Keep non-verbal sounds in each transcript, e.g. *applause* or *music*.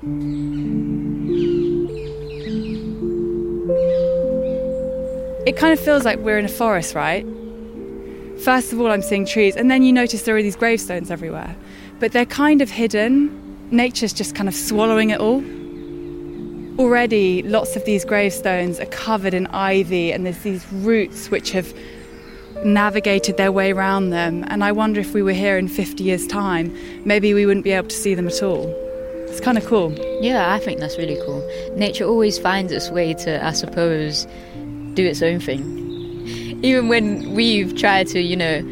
It kind of feels like we're in a forest, right? First of all, I'm seeing trees, and then you notice there are these gravestones everywhere. But they're kind of hidden. Nature's just kind of swallowing it all. Already, lots of these gravestones are covered in ivy, and there's these roots which have navigated their way around them. And I wonder if we were here in 50 years' time, maybe we wouldn't be able to see them at all. It's kind of cool. Yeah, I think that's really cool. Nature always finds its way to, I suppose, do its own thing. *laughs* Even when we've tried to, you know,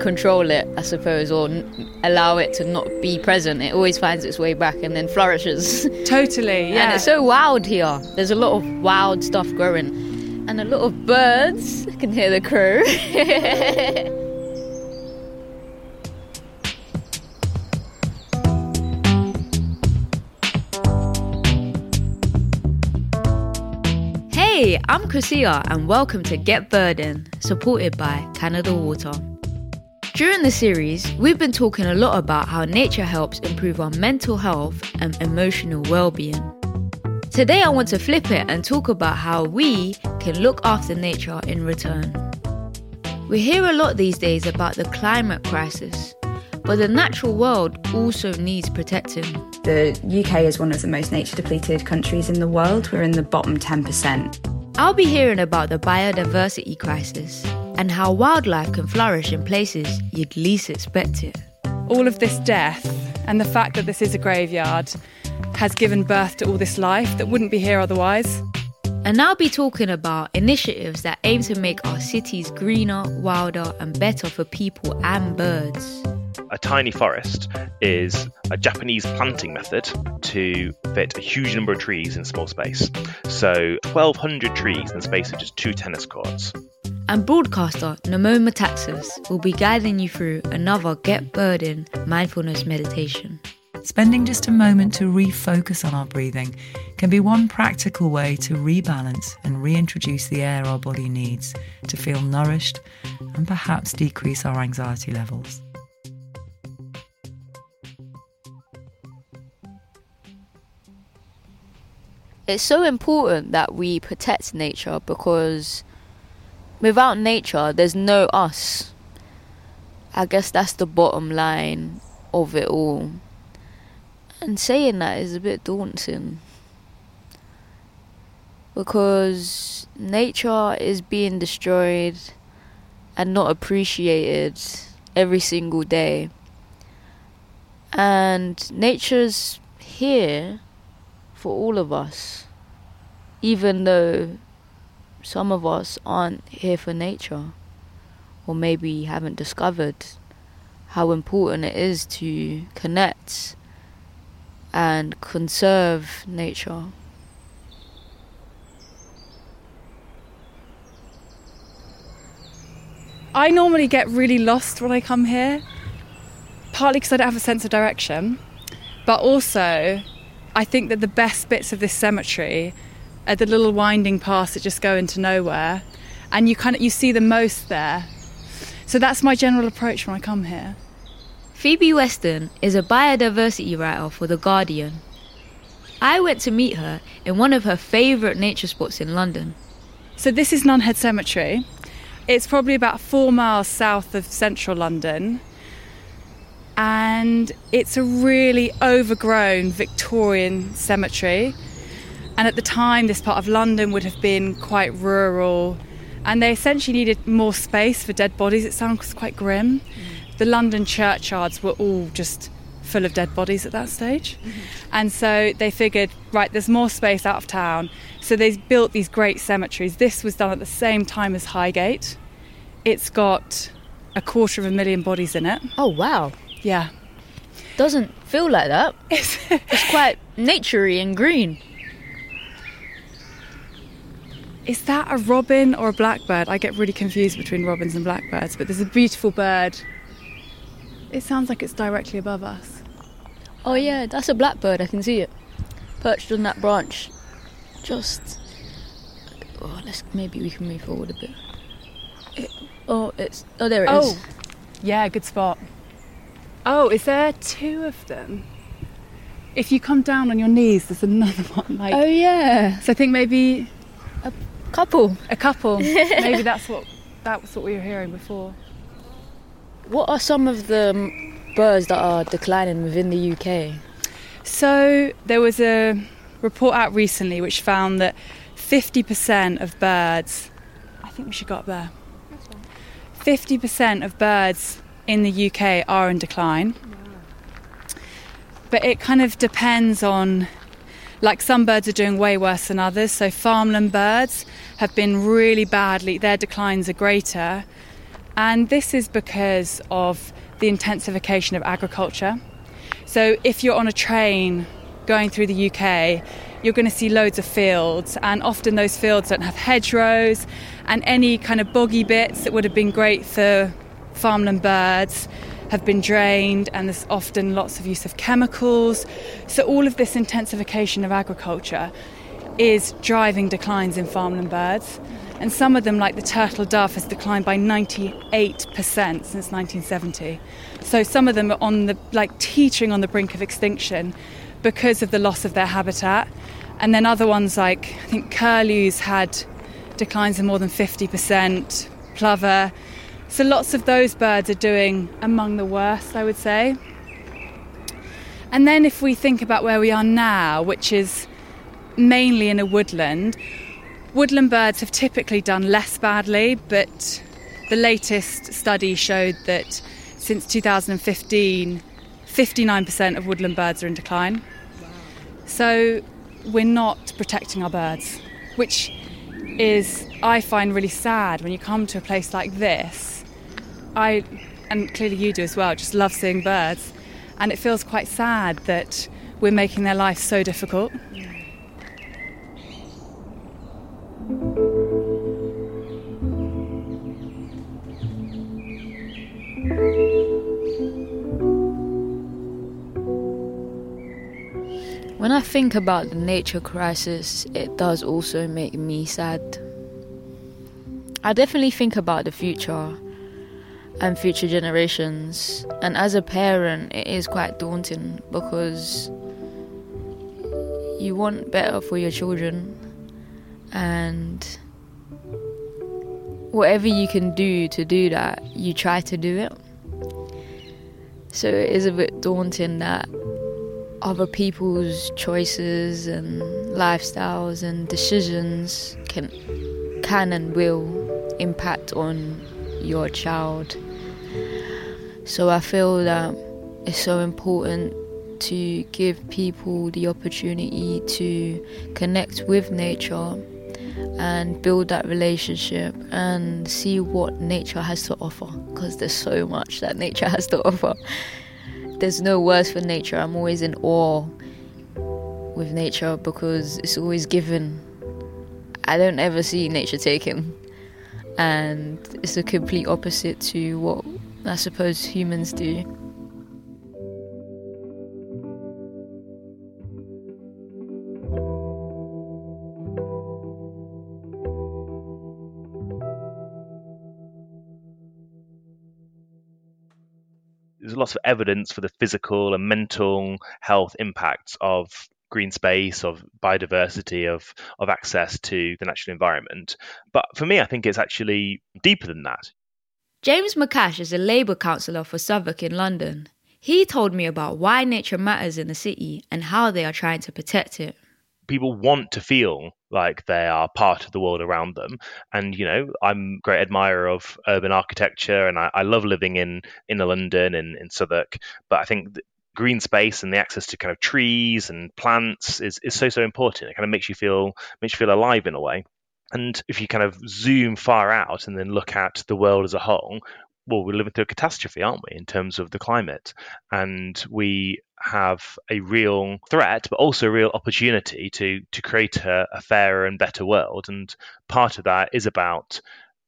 control it, I suppose, or n- allow it to not be present, it always finds its way back and then flourishes. *laughs* Totally, yeah. And it's so wild here. There's a lot of wild stuff growing, and a lot of birds. I can hear the crow. *laughs* I'm Kwesia, and welcome to Get Birding, supported by Canada Water. During the series, we've been talking a lot about how nature helps improve our mental health and emotional well being. Today, I want to flip it and talk about how we can look after nature in return. We hear a lot these days about the climate crisis, but the natural world also needs protecting. The UK is one of the most nature depleted countries in the world. We're in the bottom 10%. I'll be hearing about the biodiversity crisis and how wildlife can flourish in places you'd least expect it. All of this death and the fact that this is a graveyard has given birth to all this life that wouldn't be here otherwise. And I'll be talking about initiatives that aim to make our cities greener, wilder, and better for people and birds. A tiny forest is a Japanese planting method to fit a huge number of trees in small space. So 1,200 trees in the space of just two tennis courts. And broadcaster Nemone Metaxas will be guiding you through another Get Birding mindfulness meditation. Spending just a moment to refocus on our breathing can be one practical way to rebalance and reintroduce the air our body needs to feel nourished and perhaps decrease our anxiety levels. It's so important that we protect nature because without nature, there's no us. I guess that's the bottom line of it all. And saying that is a bit daunting. Because nature is being destroyed and not appreciated every single day. And nature's here for all of us, even though some of us aren't here for nature, or maybe haven't discovered how important it is to connect and conserve nature. I normally get really lost when I come here, partly because I don't have a sense of direction, but also I think that the best bits of this cemetery are the little winding paths that just go into nowhere, and you kind of you see the most there. So that's my general approach when I come here. Phoebe Weston is a biodiversity writer for The Guardian. I went to meet her in one of her favourite nature spots in London. So this is Nunhead Cemetery. It's probably about four miles south of central London. And it's a really overgrown Victorian cemetery. And at the time, this part of London would have been quite rural. And they essentially needed more space for dead bodies. It sounds quite grim. The London churchyards were all just full of dead bodies at that stage. Mm-hmm. And so they figured, right, there's more space out of town. So they built these great cemeteries. This was done at the same time as Highgate. It's got a quarter of a million bodies in it. Oh, wow. Yeah. Doesn't feel like that. *laughs* It's, quite naturey and green. is that a robin or a blackbird? I get really confused between robins and blackbirds, but there's a beautiful bird. It sounds like it's directly above us. Oh, yeah, that's a blackbird. I can see it. Perched on that branch. Just. Oh, let's maybe we can move forward a bit. It, oh, it's. Oh, there it is. Oh, yeah, good spot. Oh, is there two of them? if you come down on your knees, there's another *laughs* one. Like, Oh yeah, so I think maybe a couple. a couple. *laughs* maybe that's what that's what we were hearing before. What are some of the birds that are declining within the UK? So there was a report out recently which found that 50% of birds, I think we should go up there. 50% of birds in the UK are in decline. But it kind of depends on, like some birds are doing way worse than others. So farmland birds have been really badly, their declines are greater. And this is because of the intensification of agriculture. So if you're on a train going through the UK, you're going to see loads of fields, and often those fields don't have hedgerows, and any kind of boggy bits that would have been great for farmland birds have been drained, and there's often lots of use of chemicals. So all of this intensification of agriculture is driving declines in farmland birds. And some of them, like the turtle dove, has declined by 98% since 1970. So some of them are on the like teetering on the brink of extinction because of the loss of their habitat. And then other ones like I think curlews had declines of more than 50%, plover. So lots of those birds are doing among the worst, I would say. And then if we think about where we are now, which is mainly in a woodland, woodland birds have typically done less badly, but the latest study showed that since 2015, 59% of woodland birds are in decline. So we're not protecting our birds, which is, I find really sad when you come to a place like this. I, and clearly you do as well, just love seeing birds. And it feels quite sad that we're making their life so difficult. When I think about the nature crisis, it does also make me sad. I definitely think about the future and future generations, and as a parent, it is quite daunting because you want better for your children, and whatever you can do to do that, you try to do it. So it is a bit daunting that other people's choices and lifestyles and decisions can can and will impact on your child. So I feel that it's so important to give people the opportunity to connect with nature and build that relationship and see what nature has to offer because there's so much that nature has to *laughs* offer there's no words for nature. I'm always in awe with nature because it's always given. I don't ever see nature taken. And it's the complete opposite to what I suppose humans do. there's lots of evidence for the physical and mental health impacts of green space, of biodiversity, of of access to the natural environment. But for me, I think it's actually deeper than that. James McCash is a Labour councillor for Southwark in London. He told me about why nature matters in the city and how they are trying to protect it. People want to feel like they are part of the world around them. And you know, I'm a great admirer of urban architecture, and I, I love living in in London and in Southwark. But I think green space and the access to kind of trees and plants is, is so so important. It kind of makes you feel makes you feel alive in a way. And if you kind of zoom far out and then look at the world as a whole, well, we're living through a catastrophe, aren't we, in terms of the climate? And we have a real threat, but also a real opportunity to to create a, a fairer and better world. And part of that is about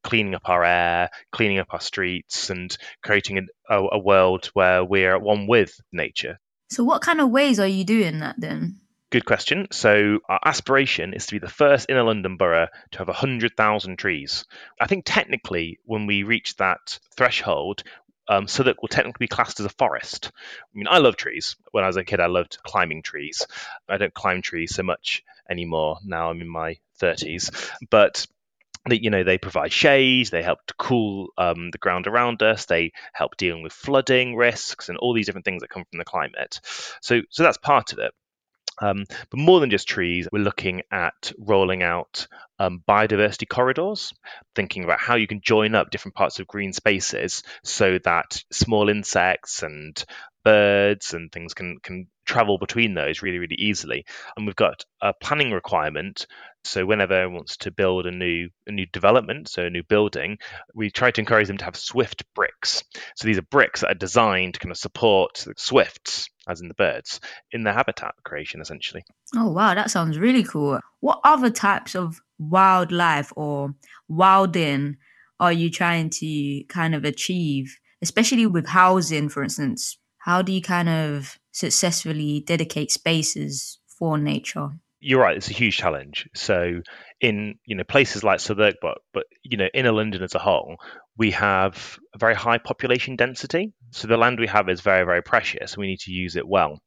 cleaning up our air, cleaning up our streets, and creating a, a, world where we're at one with nature. So, what kind of ways are you doing that then? Good question. So, our aspiration is to be the first inner London borough to have 100,000 trees. I think technically, when we reach that threshold, um, Southwark will technically be classed as a forest. I mean, I love trees. When I was a kid, I loved climbing trees. I don't climb trees so much anymore. Now I'm in my 30s, but that you know they provide shade they help to cool um, the ground around us they help dealing with flooding risks and all these different things that come from the climate so so that's part of it um, but more than just trees, we're looking at rolling out um, biodiversity corridors, thinking about how you can join up different parts of green spaces so that small insects and birds and things can can travel between those really really easily. And we've got a planning requirement so whenever anyone wants to build a new a new development, so a new building, we try to encourage them to have swift bricks. So these are bricks that are designed to kind of support swifts, as in the birds, in their habitat creation essentially. Oh wow, that sounds really cool. What other types of wildlife or wilding are you trying to kind of achieve, especially with housing, for instance? How do you kind of successfully dedicate spaces for nature? you're right. It's a huge challenge. So in you know places like Southwark, but but you know inner London as a whole, we have a very high population density. So the land we have is very very precious. We need to use it well.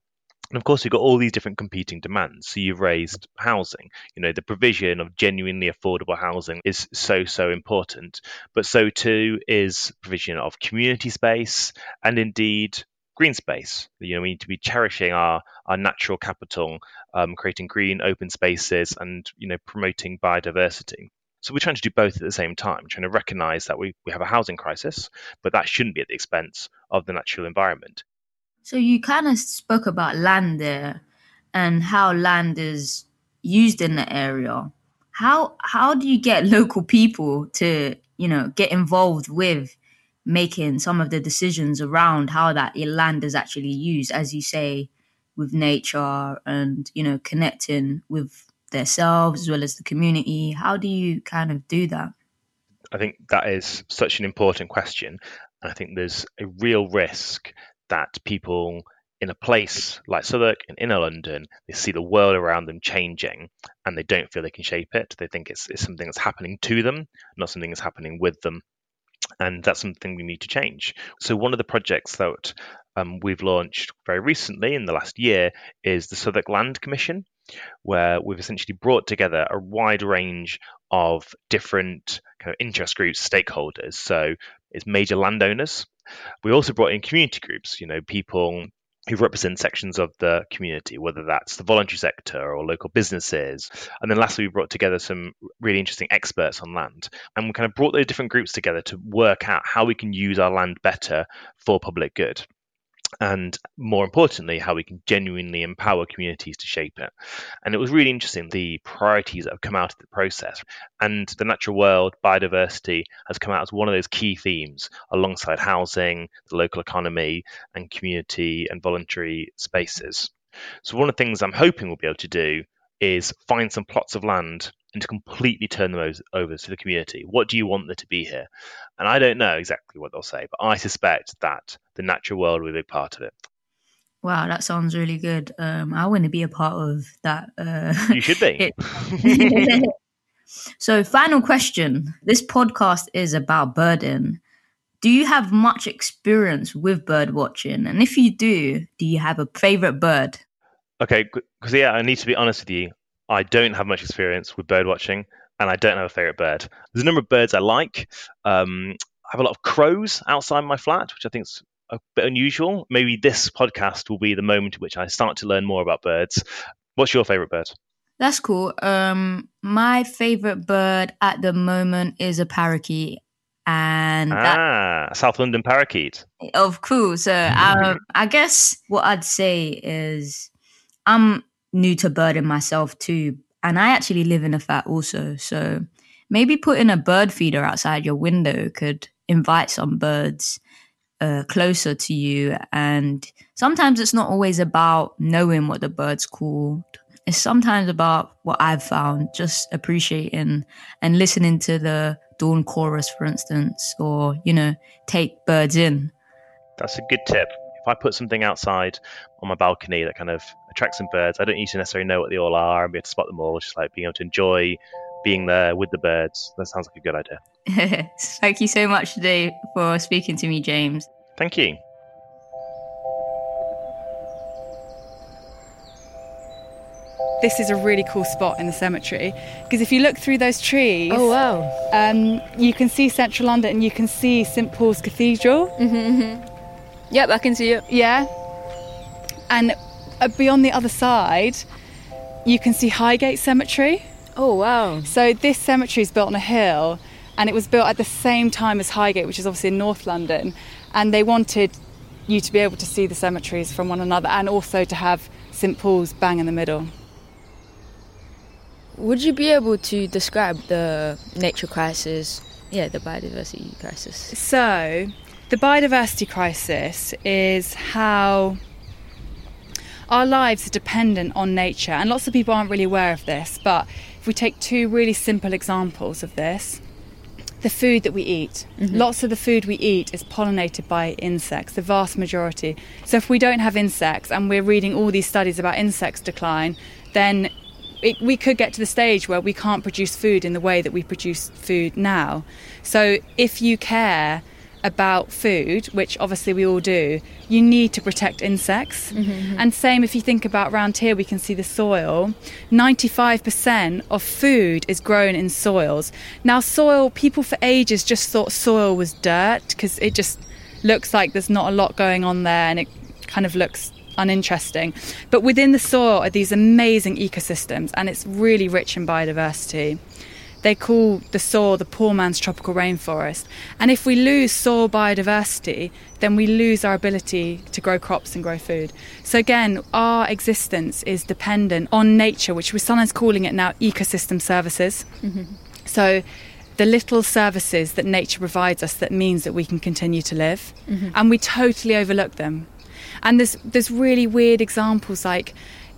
And of course, we've got all these different competing demands. So you've raised housing. You know, the provision of genuinely affordable housing is so, so important. But so too is provision of community space and indeed green space. You know, we need to be cherishing our, our natural capital, um, creating green open spaces, and you know, promoting biodiversity. So we're trying to do both at the same time, trying to recognise that we, we have a housing crisis, but that shouldn't be at the expense of the natural environment. So you kind of spoke about land there and how land is used in the area. How how do you get *laughs* local people to, you know, get involved with making some of the decisions around how that land is actually used, as you say, with nature and you know connecting with themselves as well as the community. How do you kind of do that? I think that is such an important question. And I think there's a real risk that people in a place like Southwark in inner London, they see the world around them changing and they don't feel they can shape it. They think it's, it's something that's happening to them, not something that's happening with them and that's something we need to change. So, one of the projects that um, we've launched very recently in the last year is the Southwark Land Commission, where we've essentially brought together a wide range of different kind of interest groups, stakeholders. So, it's major landowners. We also brought in community groups, you know, people who represent sections of the community, whether that's the voluntary sector or local businesses. And then lastly, we brought together some really interesting experts on land. And we kind of brought those different groups together to work out how we can use our land better for public good and more importantly, how we can genuinely empower communities to shape it. And it was really interesting the priorities that have come out of the process. And the natural world, biodiversity, has come out as one of those key themes alongside housing, the local economy, and community and voluntary spaces. So, one of the things I'm hoping we'll be able to do is find some plots of land and to completely turn them over to the community. What do you want there to be here? And I don't know exactly what they'll say, but I suspect that the natural world will be a part of it. Wow, that sounds really good. Um, I want to be a part of that. Uh, you should be. *laughs* *laughs* so, final question. This podcast is about birding. Do you have much experience with bird watching? And if you do, do you have a favorite bird? Okay, because yeah, I need to be honest with you. I don't have much experience with bird watching, and I don't have a favorite bird. There's a number of birds I like. Um, I have a lot of crows outside my flat, which I think is a bit unusual. Maybe this podcast will be the moment in which I start to learn more about birds. What's your favorite bird? That's cool. Um, my favorite bird at the moment is a parakeet, and ah, that, South London parakeet. Of course. So um, *laughs* I guess what I'd say is I'm new to birding myself too. And I actually live in a flat also. So maybe putting a bird feeder outside your window could invite some birds uh, closer to you. And sometimes it's not always about knowing what the bird's called. It's sometimes about what I've found, just appreciating and listening to the dawn chorus, for instance, or, you know, take birds in. That's a good tip if I put something outside on my balcony that kind of attracts some birds, I don't need to necessarily know what they all are and be able to spot them all. Just like being able to enjoy being there with the birds. That sounds like a good idea. *laughs* Thank you so much today for speaking to me, James. Thank you. This is a really cool spot in the cemetery because if you look through those trees, Oh wow. um, you can see central London and you can see St Paul's Cathedral. Yep, I can see it. Yeah. And uh, beyond the other side, you can see Highgate Cemetery. Oh wow. So this cemetery is built on a hill and it was built at the same time as Highgate, which is obviously in North London. And they wanted you to be able to see the cemeteries from one another and also to have St Paul's bang in the middle. Would you be able to describe the nature crisis? Yeah, the biodiversity crisis. So, the biodiversity crisis is how our lives are dependent on nature, and lots of people aren't really aware of this. But if we take two really simple examples of this, the food that we eat, mm-hmm. lots of the food we eat is pollinated by insects, the vast majority. So, if we don't have insects, and we're reading all these studies about insects decline, then it, we could get to the stage where we can't produce food in the way that we produce food now. So, if you care about food, which obviously we all do, you need to protect insects. Mm-hmm, mm-hmm. And same if you think about around here, we can see the soil. 95% of food is grown in soils. Now, soil, people for ages just thought soil was dirt because it just looks like there's not a lot going on there and it kind of looks uninteresting. But within the soil are these amazing ecosystems and it's really rich in biodiversity. They call the soil the poor man's tropical rainforest. And if we lose soil biodiversity, then we lose our ability to grow crops and grow food. So, again, our existence is dependent on nature, which we're sometimes calling it now ecosystem services. Mm-hmm. So, the little services that nature provides us that means that we can continue to live, mm-hmm. and we totally overlook them. And there's there's really weird examples like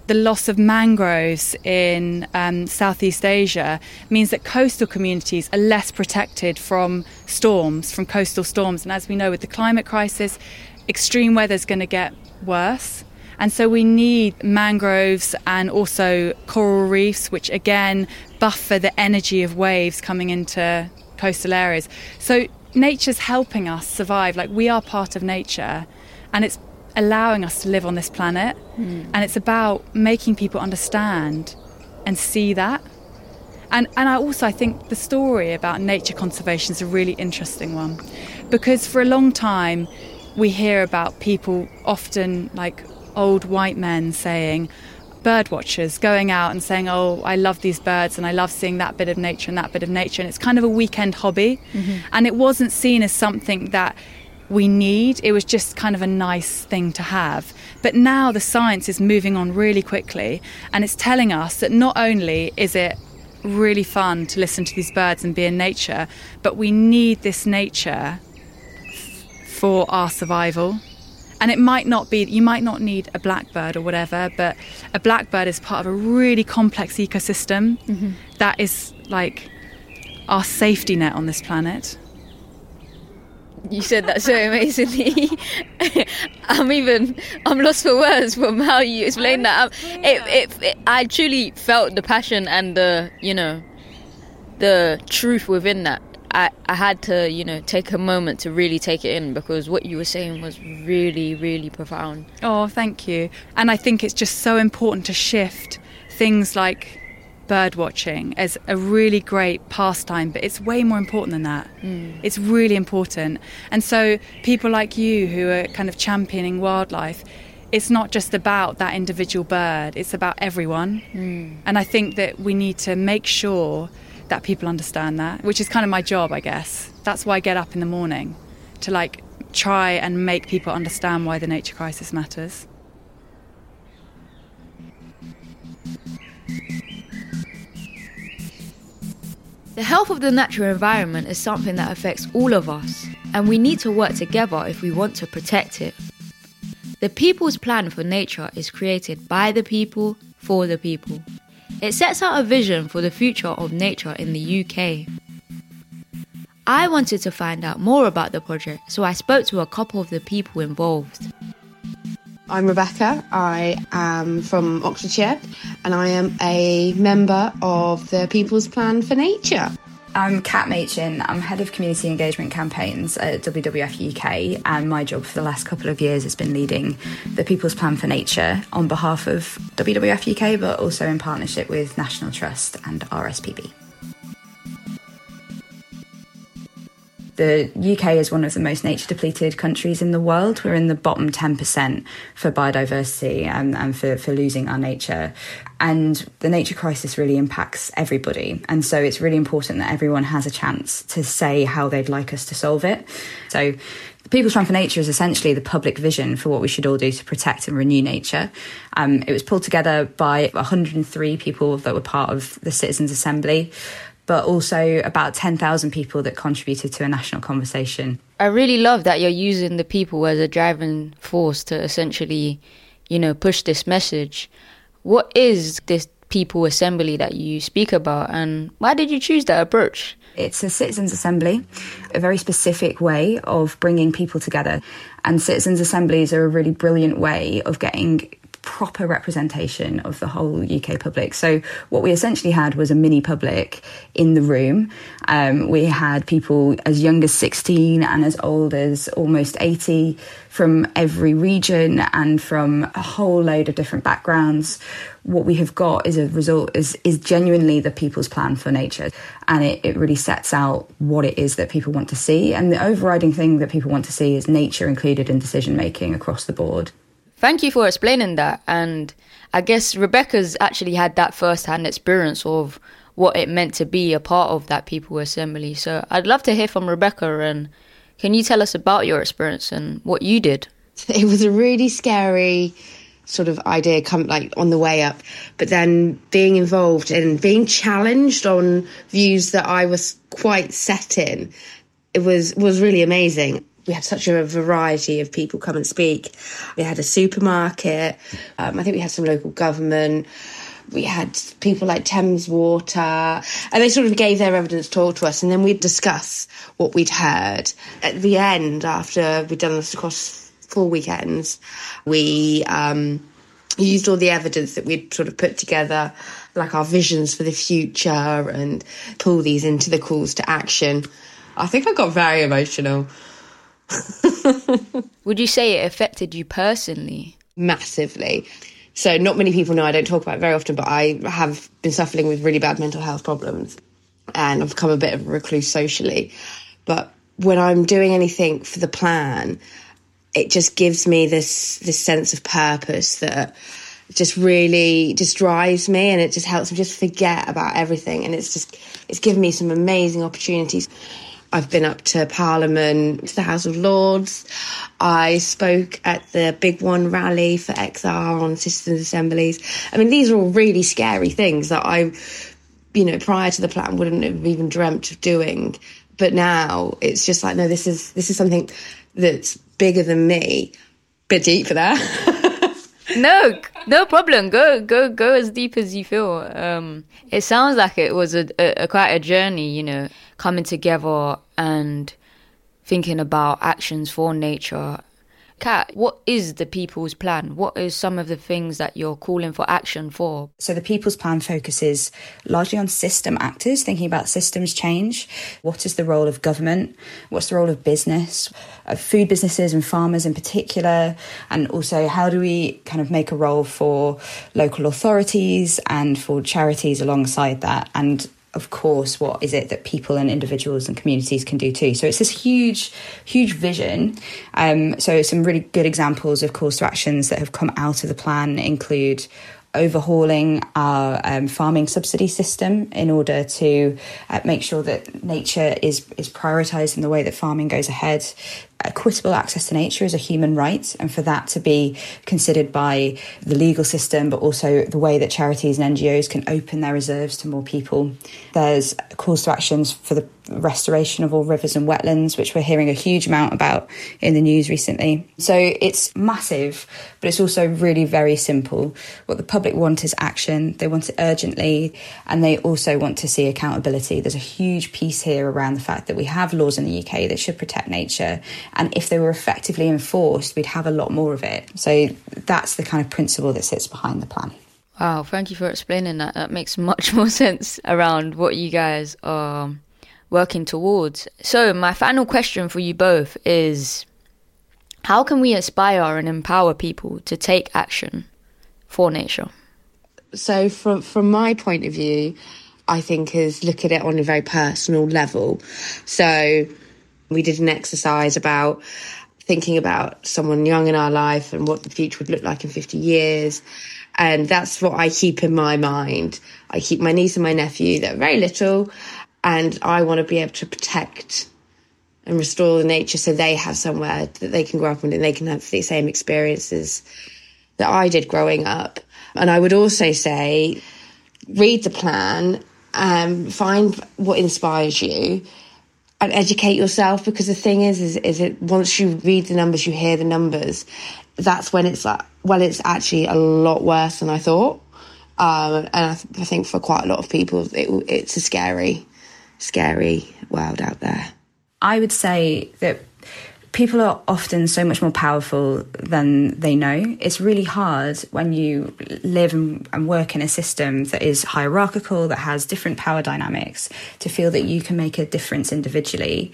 the loss of mangroves in um, Southeast Asia means that coastal communities are less protected from storms, from coastal storms. And as we know, with the climate crisis, extreme weather is going to get worse. And so we need mangroves and also coral reefs, which again buffer the energy of waves coming into coastal areas. So nature's helping us survive. Like we are part of nature, and it's allowing us to live on this planet. Hmm. And it's about making people understand and see that. And, and I also I think the story about nature conservation is a really interesting one. Because for a long time we hear about people often like old white men saying bird watchers going out and saying oh I love these birds and I love seeing that bit of nature and that bit of nature. And it's kind of a weekend hobby. Mm-hmm. And it wasn't seen as something that we need. It was just kind of a nice thing to have. But now the science is moving on really quickly and it's telling us that not only is it really fun to listen to these birds and be in nature, but we need this nature for our survival. And it might not be, you might not need a blackbird or whatever, but a blackbird is part of a really complex ecosystem mm-hmm. that is like our safety net on this planet. You said that so amazingly. *laughs* I'm even I'm lost for words from how you explained that. Um, It, it, it, I truly felt the passion and the you know the truth within that. I, I had to you know take a moment to really take it in because what you were saying was really really profound. Oh, thank you. And I think it's just so important to shift things like bird watching as a really great pastime, but it's way more important than that. Mm. It's really important. And so, people like you who are kind of championing wildlife, it's not just about that individual bird, it's about everyone. Mm. And I think that we need to make sure that people understand that, which is kind of my job, I guess. That's why I get up in the morning to like try and make people understand why the nature crisis matters. The health of the natural environment is something that affects all of us, and we need to work together if we want to protect it. The People's Plan for Nature is created by the people for the people. It sets out a vision for the future of nature in the UK. I wanted to find out more about the project, so I spoke to a couple of the people involved. I'm Rebecca. I am from Oxfordshire and I am a member of the People's Plan for Nature. I'm Kat Machin. I'm head of community engagement campaigns at WWF UK, and my job for the last couple of years has been leading the People's Plan for Nature on behalf of WWF UK, but also in partnership with National Trust and RSPB. The UK is one of the most nature depleted countries in the world. We're in the bottom 10% for biodiversity and, and for, for losing our nature. And the nature crisis really impacts everybody. And so it's really important that everyone has a chance to say how they'd like us to solve it. So the People's Plan for Nature is essentially the public vision for what we should all do to protect and renew nature. Um, it was pulled together by 103 people that were part of the Citizens' Assembly but also about 10,000 people that contributed to a national conversation. I really love that you're using the people as a driving force to essentially, you know, push this message. What is this people assembly that you speak about and why did you choose that approach? It's a citizens' assembly, a very specific way of bringing people together. And citizens' assemblies are a really brilliant way of getting proper representation of the whole UK public. So what we essentially had was a mini public in the room. Um, we had people as young as 16 and as old as almost 80 from every region and from a whole load of different backgrounds. What we have got is a result is is genuinely the people's plan for nature, and it, it really sets out what it is that people want to see. And the overriding thing that people want to see is nature included in decision making across the board. Thank you for explaining that. And I guess Rebecca's actually had that first hand experience of what it meant to be a part of that people assembly. So I'd love to hear from Rebecca and can you tell us about your experience and what you did? *laughs* It was a really scary sort of idea come like on the way up but then being involved and being challenged on views that I was quite set in it was was really amazing we had such a variety of people come and speak. We had a supermarket. Um, I think we had some local government. We had people like Thames Water, and they sort of gave their evidence talk to us, and then we'd discuss what we'd heard. At the end, after we'd done this across four weekends, we um, used all the evidence that we'd sort of put together, like our visions for the future, and pull these into the calls to action. I think I got very emotional. *laughs* Would you say it affected you personally? Massively. So, not many people know I don't talk about it very often, but I have been suffering with really bad mental health problems and I've become a bit of a recluse socially. But when I'm doing anything for the plan, it just gives me this this sense of purpose that just really just drives me and it just helps me just forget about everything and it's just it's given me some amazing opportunities I've been up to Parliament, to the House of Lords. I spoke at the Big One rally for XR on citizens' assemblies. I mean, these are all really scary things that I, you know, prior to the plan wouldn't have even dreamt of doing. But now it's just like, no, this is this is something that's bigger than me. Bit deep for that. *laughs* no, no problem. Go, go, go as deep as you feel. Um, it sounds like it was a, a, a quite a journey, you know coming together and thinking about actions for nature. Kat, what is the People's Plan? What is some of the things that you're calling for action for? So, the People's Plan focuses largely on system actors, thinking about systems change. What is the role of government? What's the role of business, of food businesses and farmers in particular? And also, how do we kind of make a role for local authorities and for charities alongside that? And of course, what is it that people and individuals and communities can do too? So it's this huge, huge vision. Um, so some really good examples of calls to actions that have come out of the plan include overhauling our um, farming subsidy system in order to uh, make sure that nature is is prioritized in the way that farming goes ahead equitable access to nature is a human right, and for that to be considered by the legal system, but also the way that charities and NGOs can open their reserves to more people. There's calls to actions for the restoration of all rivers and wetlands, which we're hearing a huge amount about in the news recently. So it's massive, but it's also really very simple. What the public want is action, they want it urgently, and they also want to see accountability. There's a huge piece here around the fact that we have laws in the UK that should protect nature, and if they were effectively enforced, we'd have a lot more of it. So that's the kind of principle that sits behind the plan. Wow, thank you for explaining that. That makes much more *laughs* sense around what you guys are working towards. So, my final question for you both is how can we aspire and empower people to take action for nature? So, from from my point of view, I think is look at it on a very personal level. So, we did an exercise about thinking about someone young in our life and what the future would look like in 50 years. And that's what I keep in my mind. I keep my niece and my nephew, they're very little, and I want to be able to protect and restore the nature so they have somewhere that they can grow up and they can have the same experiences that I did growing up. And I would also say, read the plan, um, find what inspires you, and educate yourself. Because the thing is, is, is it once you read the numbers, you hear the numbers, that's when it's like, well, it's actually a lot worse than I thought. Um, and I, th- I, think for quite a lot of people, it, it's a scary, scary world out there. I would say that people are often so much more powerful than they know. It's really hard when you live and, and, work in a system that is hierarchical, that has different power dynamics, to feel that you can make a difference individually.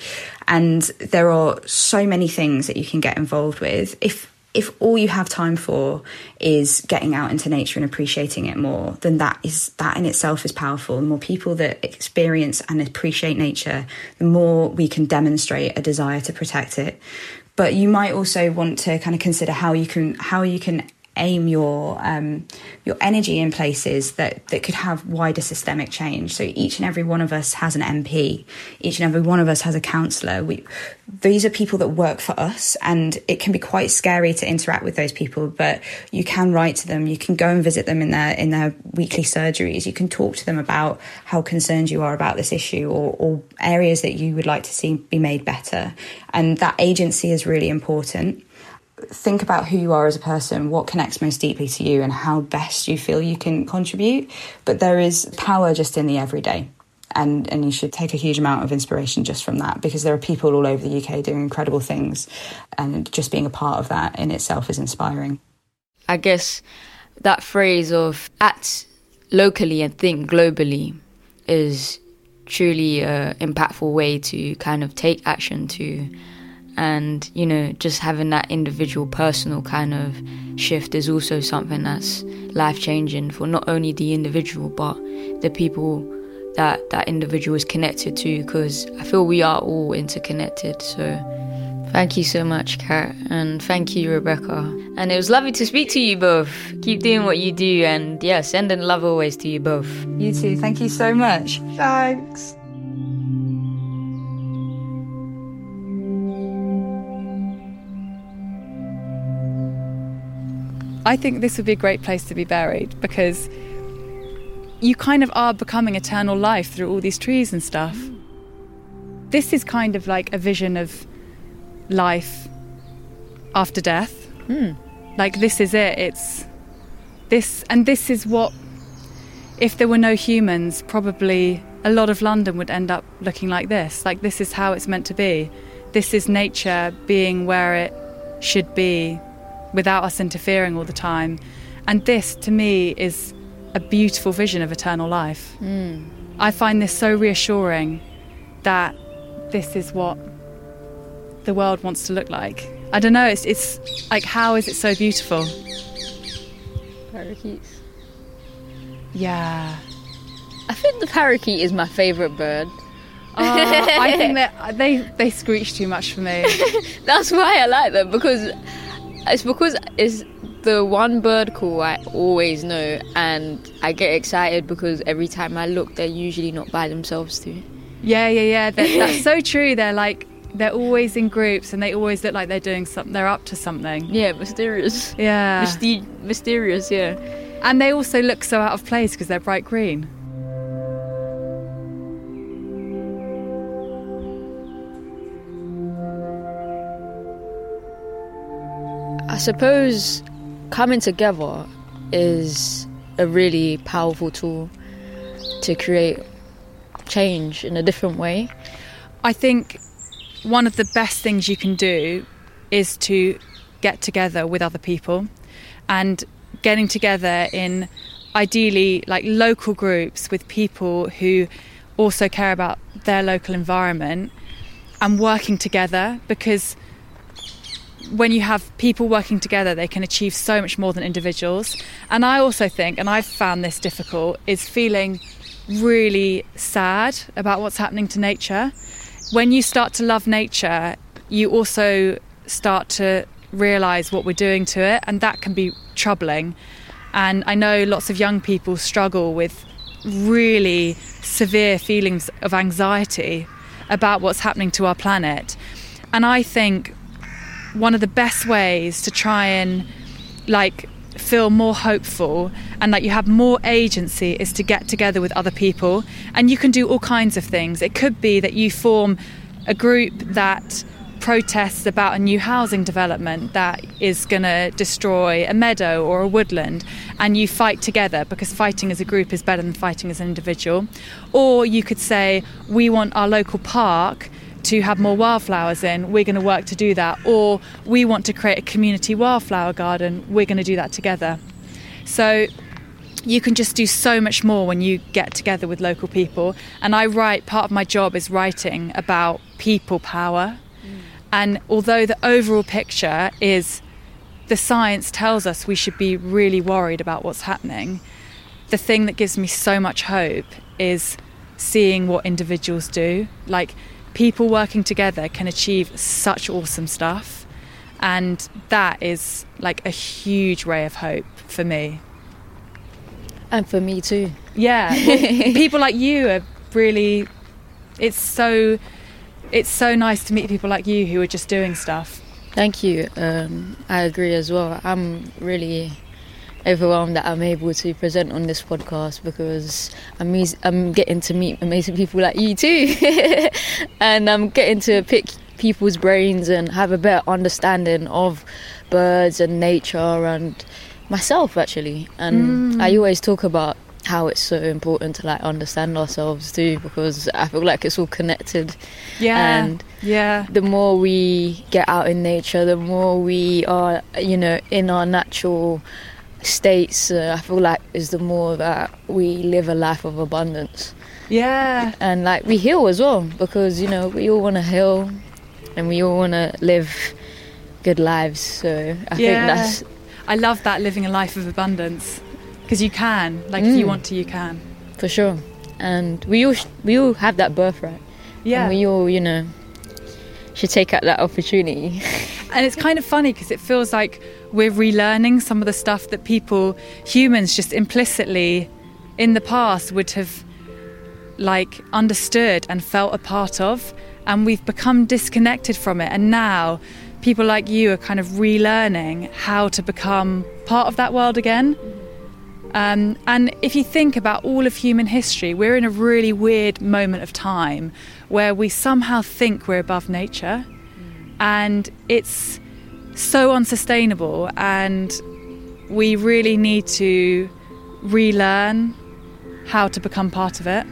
And there are so many things that you can get involved with. If if all you have time for is getting out into nature and appreciating it more, then that is that in itself is powerful. The more people that experience and appreciate nature, the more we can demonstrate a desire to protect it. But you might also want to kind of consider how you can how you can aim your um, your energy in places that that could have wider systemic change. So each and every one of us has an MP. Each and every one of us has a councillor. We these are people that work for us, and it can be quite scary to interact with those people. But you can write to them. You can go and visit them in their in their weekly surgeries. You can talk to them about how concerned you are about this issue or, or areas that you would like to see be made better. And that agency is really important think about who you are as a person, what connects most deeply to you, and how best you feel you can contribute. But there is power just in the everyday. And, and you should take a huge amount of inspiration just from that because there are people all over the UK doing incredible things, and just being a part of that in itself is inspiring. I guess that phrase of act locally and think globally is truly an impactful way to kind of take action to and you know just having that individual personal kind of shift is also something that's life changing for not only the individual but the people that that individual is connected to because i feel we are all interconnected. So thank you so much kat and thank you rebecca. And it was lovely to speak to you both. Keep doing what you do and yeah sending love always to you both. You too. Thank you so much. Thanks I think this would be a great place to be buried because you kind of are becoming eternal life through all these trees and stuff. This is kind of like a vision of life after death. Mm. Like, this is it. It's this, and this is what, if there were no humans, probably a lot of London would end up looking like this. Like, this is how it's meant to be. This is nature being where it should be without us interfering all the time. And this, to me, is a beautiful vision of eternal life. Mm. I find this so reassuring that this is what the world wants to look like. I don't know, it's, it's like, how is it so beautiful? Parakeets. Yeah. I think the parakeet is my favourite bird. Uh, I think *laughs* that they they screech too much for me. *laughs* That's why I like them because it's because it's the one bird call I always know, and I get excited because every time I look, they're usually not by themselves too. Yeah, yeah, yeah. That, *laughs* that's so true. They're like they're always in groups, and they always look like they're doing something. They're up to something. Yeah, mysterious. Yeah, Myster- mysterious. Yeah, and they also look so out of place because they're bright green. Suppose coming together is a really powerful tool to create change in a different way. I think one of the best things you can do is to get together with other people and getting together in ideally like local groups with people who also care about their local environment and working together because when you have people working together, they can achieve so much more than individuals. And I also think, and I've found this difficult, is feeling really sad about what's happening to nature. When you start to love nature, you also start to realize what we're doing to it, and that can be troubling. And I know lots of young people struggle with really severe feelings of anxiety about what's happening to our planet. And I think one of the best ways to try and like feel more hopeful and that you have more agency is to get together with other people. And you can do all kinds of things. It could be that you form a group that protests about a new housing development that is going to destroy a meadow or a woodland and you fight together because fighting as a group is better than fighting as an individual. Or you could say we want our local park to have more wildflowers in, we're going to work to do that. Or we want to create a community wildflower garden, we're going to do that together. So you can just do so much more when you get together with local people. And I write, part of my job is writing about people power. Mm. And although the overall picture is the science tells us we should be really worried about what's happening, the thing that gives me so much hope is seeing what individuals do. Like, people working together can achieve such awesome stuff. And that is like a huge ray of hope for me. And for me too. Yeah. *laughs* Well, people like you are really, it's so, it's so nice to meet people like you who are just doing stuff. Thank you. Um, I agree as well. I'm really overwhelmed that I'm able to present on this podcast because I'm I'm getting to meet amazing people like you too, *laughs* and I'm getting to pick people's brains and have a better understanding of birds and nature and myself actually. And mm. I always talk about how it's so important to like understand ourselves too because I feel like it's all connected. Yeah. And yeah. The more we get out in nature, the more we are, you know, in our natural states, uh, I feel like is the more that we live a life of abundance. Yeah. And like we heal as well because you know we all want to heal, and we all want to live good lives. So I yeah. think that's. I love that living a life of abundance because you can, like mm. if you mm. want to, you can. For sure, and we all we all have that birthright. Yeah. And we all, you know, should take out that opportunity. *laughs* and it's kind of funny because it feels like we're relearning some of the stuff that people, humans, just implicitly in the past would have like understood and felt a part of. And we've become disconnected from it. And now people like you are kind of relearning how to become part of that world again. Um, and if you think about all of human history, we're in a really weird moment of time where we somehow think we're above nature. And it's so unsustainable, and we really need to relearn how to become part of it.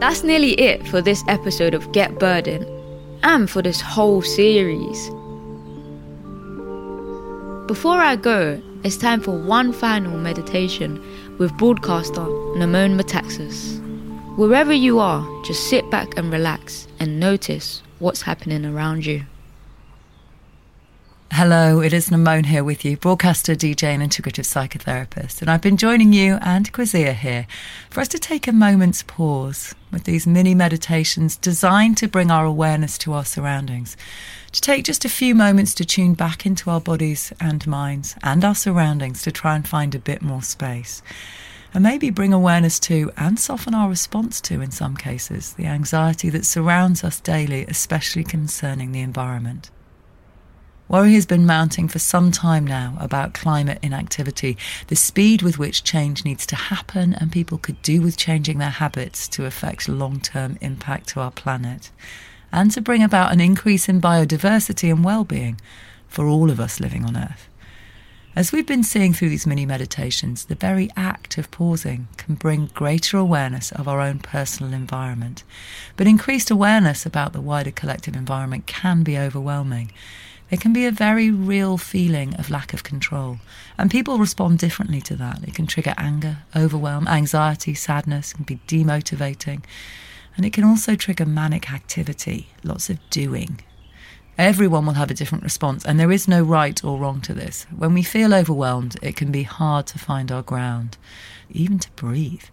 That's nearly it for this episode of Get Birding and for this whole series. Before I go, it's time for one final meditation with broadcaster Nemone Metaxas. Wherever you are, just sit back and relax and notice what's happening around you. Hello, it is Nemone here with you, broadcaster, DJ, and integrative psychotherapist. And I've been joining you and Kwesia here for us to take a moment's pause with these mini meditations designed to bring our awareness to our surroundings. To take just a few moments to tune back into our bodies and minds and our surroundings to try and find a bit more space. And maybe bring awareness to and soften our response to, in some cases, the anxiety that surrounds us daily, especially concerning the environment. Worry has been mounting for some time now about climate inactivity, the speed with which change needs to happen, and people could do with changing their habits to affect long term impact to our planet, and to bring about an increase in biodiversity and well being for all of us living on Earth. As we've been seeing through these mini meditations, the very act of pausing can bring greater awareness of our own personal environment. But increased awareness about the wider collective environment can be overwhelming. There can be a very real feeling of lack of control, and people respond differently to that. It can trigger anger, overwhelm, anxiety, sadness, can be demotivating, and it can also trigger manic activity, lots of doing, Everyone will have a different response, and there is no right or wrong to this. When we feel overwhelmed, it can be hard to find our ground, even to breathe.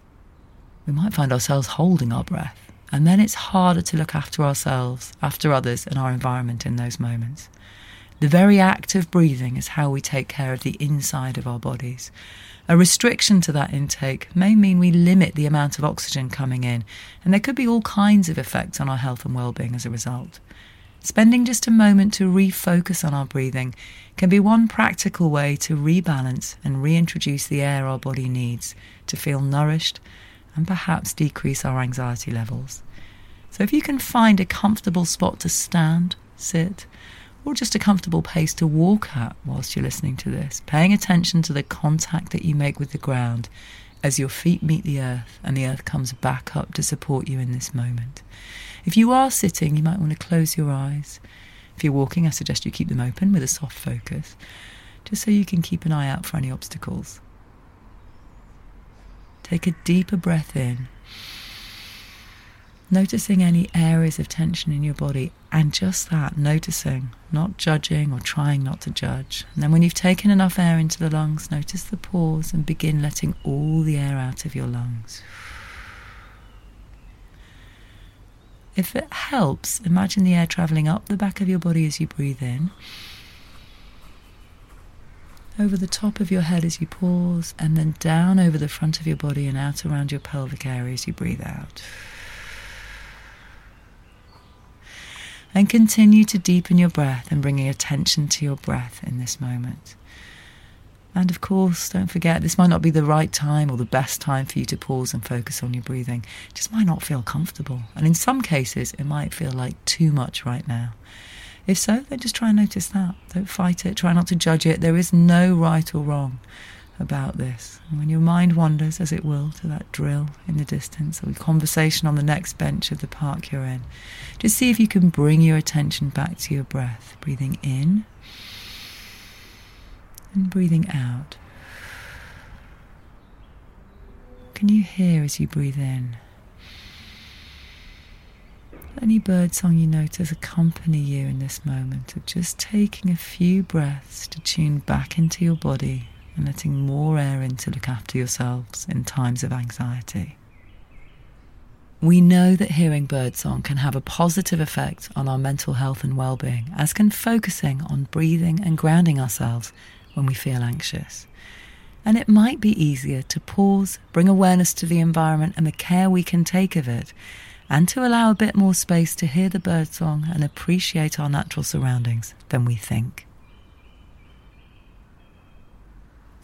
We might find ourselves holding our breath, and then it's harder to look after ourselves, after others, and our environment in those moments. The very act of breathing is how we take care of the inside of our bodies. A restriction to that intake may mean we limit the amount of oxygen coming in, and there could be all kinds of effects on our health and well-being as a result. Spending just a moment to refocus on our breathing can be one practical way to rebalance and reintroduce the air our body needs to feel nourished and perhaps decrease our anxiety levels. So, if you can find a comfortable spot to stand, sit, or just a comfortable pace to walk at whilst you're listening to this, paying attention to the contact that you make with the ground as your feet meet the earth and the earth comes back up to support you in this moment. If you are sitting, you might want to close your eyes. If you're walking, I suggest you keep them open with a soft focus, just so you can keep an eye out for any obstacles. Take a deeper breath in, noticing any areas of tension in your body, and just that, noticing, not judging or trying not to judge. And then, when you've taken enough air into the lungs, notice the pause and begin letting all the air out of your lungs. If it helps, imagine the air travelling up the back of your body as you breathe in, over the top of your head as you pause, and then down over the front of your body and out around your pelvic area as you breathe out. And continue to deepen your breath and bringing attention to your breath in this moment. And of course, don't forget, this might not be the right time or the best time for you to pause and focus on your breathing. It just might not feel comfortable. And in some cases, it might feel like too much right now. If so, then just try and notice that. Don't fight it. Try not to judge it. There is no right or wrong about this. And when your mind wanders, as it will, to that drill in the distance or conversation on the next bench of the park you're in, just see if you can bring your attention back to your breath, breathing in and breathing out. Can you hear as you breathe in? Any bird song you notice accompany you in this moment of just taking a few breaths to tune back into your body and letting more air in to look after yourselves in times of anxiety. We know that hearing birdsong can have a positive effect on our mental health and well-being, as can focusing on breathing and grounding ourselves when we feel anxious. And it might be easier to pause, bring awareness to the environment and the care we can take of it, and to allow a bit more space to hear the birdsong and appreciate our natural surroundings than we think.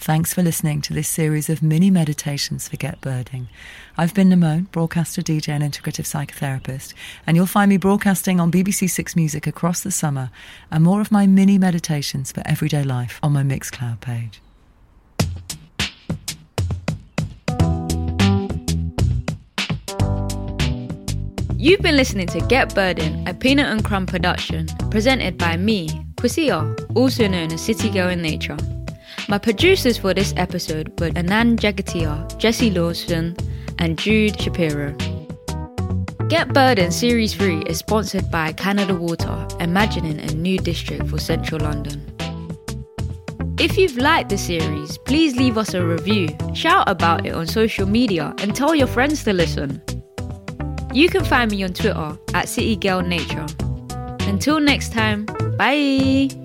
Thanks for listening to this series of mini meditations for Get Birding. I've been Nemone, broadcaster, DJ, and integrative psychotherapist, and you'll find me broadcasting on BBC Six Music across the summer and more of my mini meditations for everyday life on my Mixcloud page. You've been listening to Get Birding, a Peanut and Crumb production, presented by me, Kwesia, also known as City Girl in Nature. My producers for this episode were Anand Jagatia, Jesse Lawson, and Jude Shapiro. Get Birding Series 3 is sponsored by Canada Water, imagining a new district for central London. If you've liked the series, please leave us a review, shout about it on social media, and tell your friends to listen. You can find me on Twitter at CityGirlNature. Until next time, bye!